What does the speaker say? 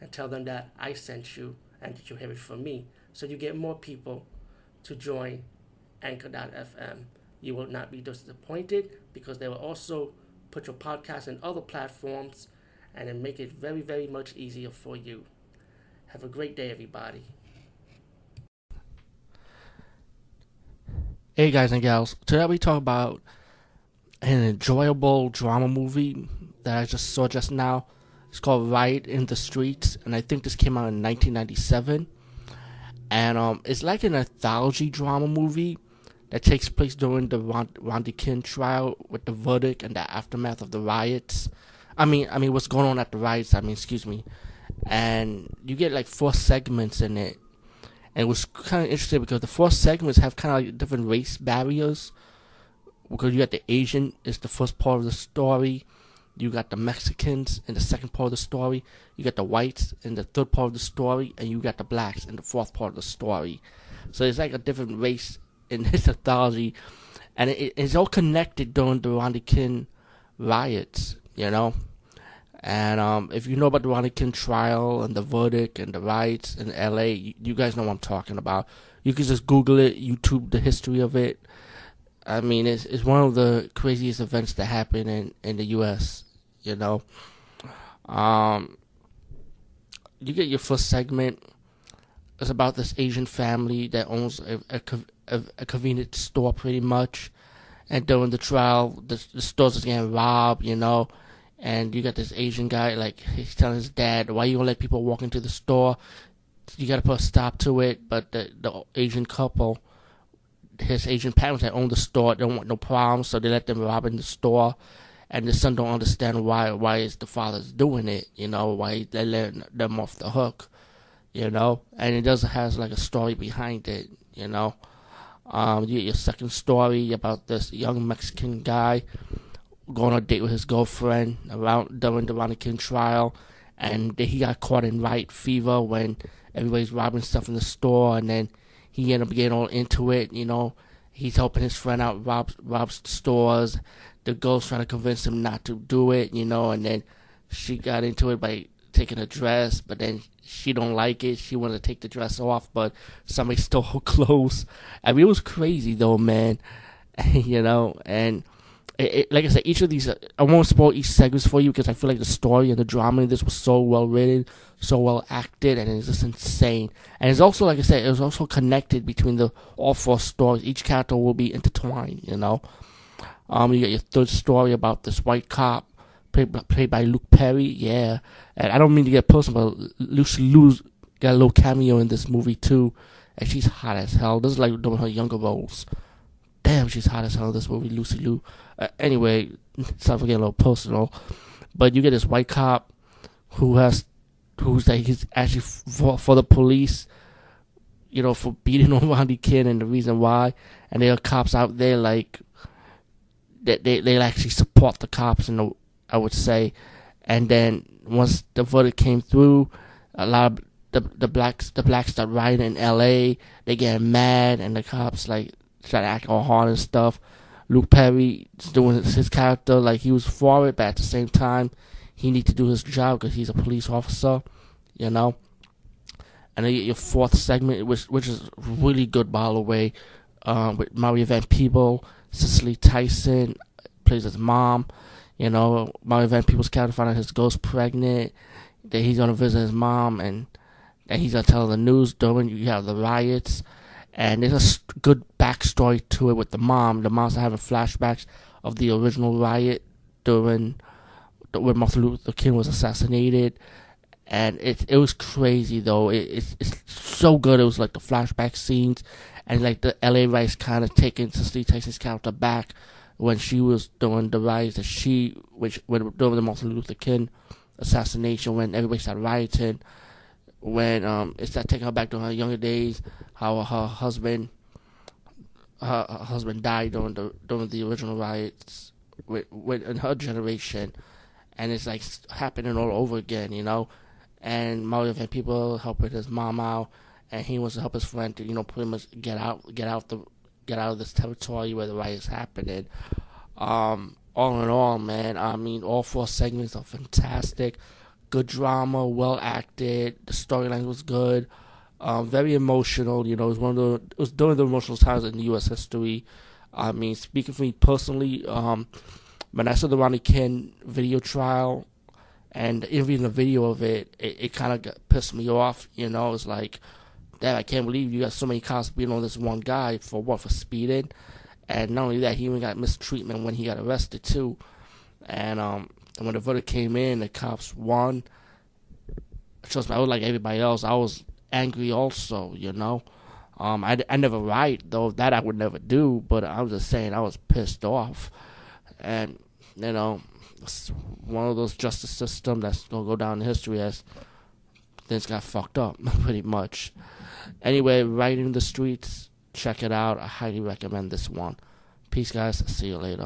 and tell them that I sent you and that you have it from me. So you get more people to join Anchor.fm. You will not be disappointed because they will also put your podcast in other platforms and then make it very, very much easier for you. Have a great day, everybody. Hey guys and gals, today we talk about an enjoyable drama movie that I just saw just now. It's called Riot in the Streets, and I think this came out in 1997. And um, it's like an anthology drama movie that takes place during the Rodney King trial with the verdict and the aftermath of the riots. I mean, I mean, what's going on at the riots? I mean, excuse me. And you get like four segments in it and it was kind of interesting because the four segments have kind of like different race barriers. Because you got the Asian is the first part of the story, you got the Mexicans in the second part of the story, you got the whites in the third part of the story, and you got the blacks in the fourth part of the story. So it's like a different race in this anthology, and it, it's all connected during the King riots, you know. And um, if you know about the King trial and the verdict and the riots in L.A., you, you, guys know what I'm talking about. You can just Google it, YouTube the history of it. I mean, it's it's one of the craziest events that happened in in the U.S. You know, um, you get your first segment. It's about this Asian family that owns a, a, a, a convenience store, pretty much. And during the trial, the, the store's getting robbed. You know and you got this Asian guy like he's telling his dad, "Why you gonna let people walk into the store? You got to put a stop to it." But the the Asian couple, his Asian parents that own the store, don't want no problems, so they let them rob in the store. And the son don't understand why why is the father's doing it, you know, why they let them off the hook, you know. And it doesn't has like a story behind it, you know. Um, you your second story about this young Mexican guy going on a date with his girlfriend around during the King trial, and he got caught in riot fever when everybody's robbing stuff in the store, and then he ended up getting all into it. You know, he's helping his friend out rob rob stores. The girl's trying to convince him not to do it. You know, and then she got into it by taking a dress, but then she don't like it. She wanted to take the dress off, but somebody stole her clothes. I mean, it was crazy though, man. you know, and it, it, like I said, each of these, uh, I won't spoil each segment for you because I feel like the story and the drama in this was so well written, so well acted, and it's just insane. And it's also, like I said, it was also connected between the all four stories. Each character will be intertwined, you know. Um, you got your third story about this white cop played by, played by Luke Perry, yeah. And I don't mean to get personal, but Lucy Liu's got a little cameo in this movie too, and she's hot as hell. This is like one of her younger roles damn, she's hot as hell in this movie, Lucy Liu. Uh, anyway, stop getting a little personal. But you get this white cop who has, who's like, he's actually for, for the police, you know, for beating on Rodney King and the reason why. And there are cops out there like, they, they, they actually support the cops, and I would say. And then once the verdict came through, a lot of the the blacks the blacks start rioting in L.A. They get mad, and the cops like try to act all hard and stuff. Luke Perry doing his character like he was for it, but at the same time, he need to do his job because he's a police officer, you know. And then your fourth segment, which which is really good by the way, um, with Mario Van Peebles, Cicely Tyson plays his mom. You know, Mario Van Peebles' character found out his girl's pregnant. That he's gonna visit his mom, and that he's gonna tell the news during you have the riots and there's a good backstory to it with the mom. The mom's having flashbacks of the original riot during when Martin Luther King was assassinated, and it it was crazy though. It, it's it's so good. It was like the flashback scenes, and like the L.A. riots kind of taking Cicely Tyson's character back when she was doing the riots that she which when during the Martin Luther King assassination when everybody started rioting when um it's that taking her back to her younger days, how her husband her, her husband died during the during the original riots with, with in her generation, and it's like happening all over again, you know. And Mario Van Peebles helping his mom out, and he wants to help his friend to you know pretty much get out get out the get out of this territory where the riot is happening. Um, all in all, man, I mean, all four segments are fantastic. Good drama, well acted. The storyline was good. Um, very emotional. You know, it was one of the it was during the emotional times in the U.S. history. I mean, speaking for me personally, um, when I saw the Rodney King video trial, and even the video of it, it, it kind of pissed me off. You know, it's like, Dad, I can't believe you got so many cops beating on this one guy for what for speeding, and not only that, he even got mistreatment when he got arrested too. And um, when the verdict came in, the cops won. Trust me, I was like everybody else. I was angry also, you know. Um, I, I never write though that I would never do, but I was just saying I was pissed off, and you know, one of those justice system that's gonna go down in history as things got fucked up pretty much. Anyway, Riot in the Streets, check it out. I highly recommend this one. Peace, guys. See you later.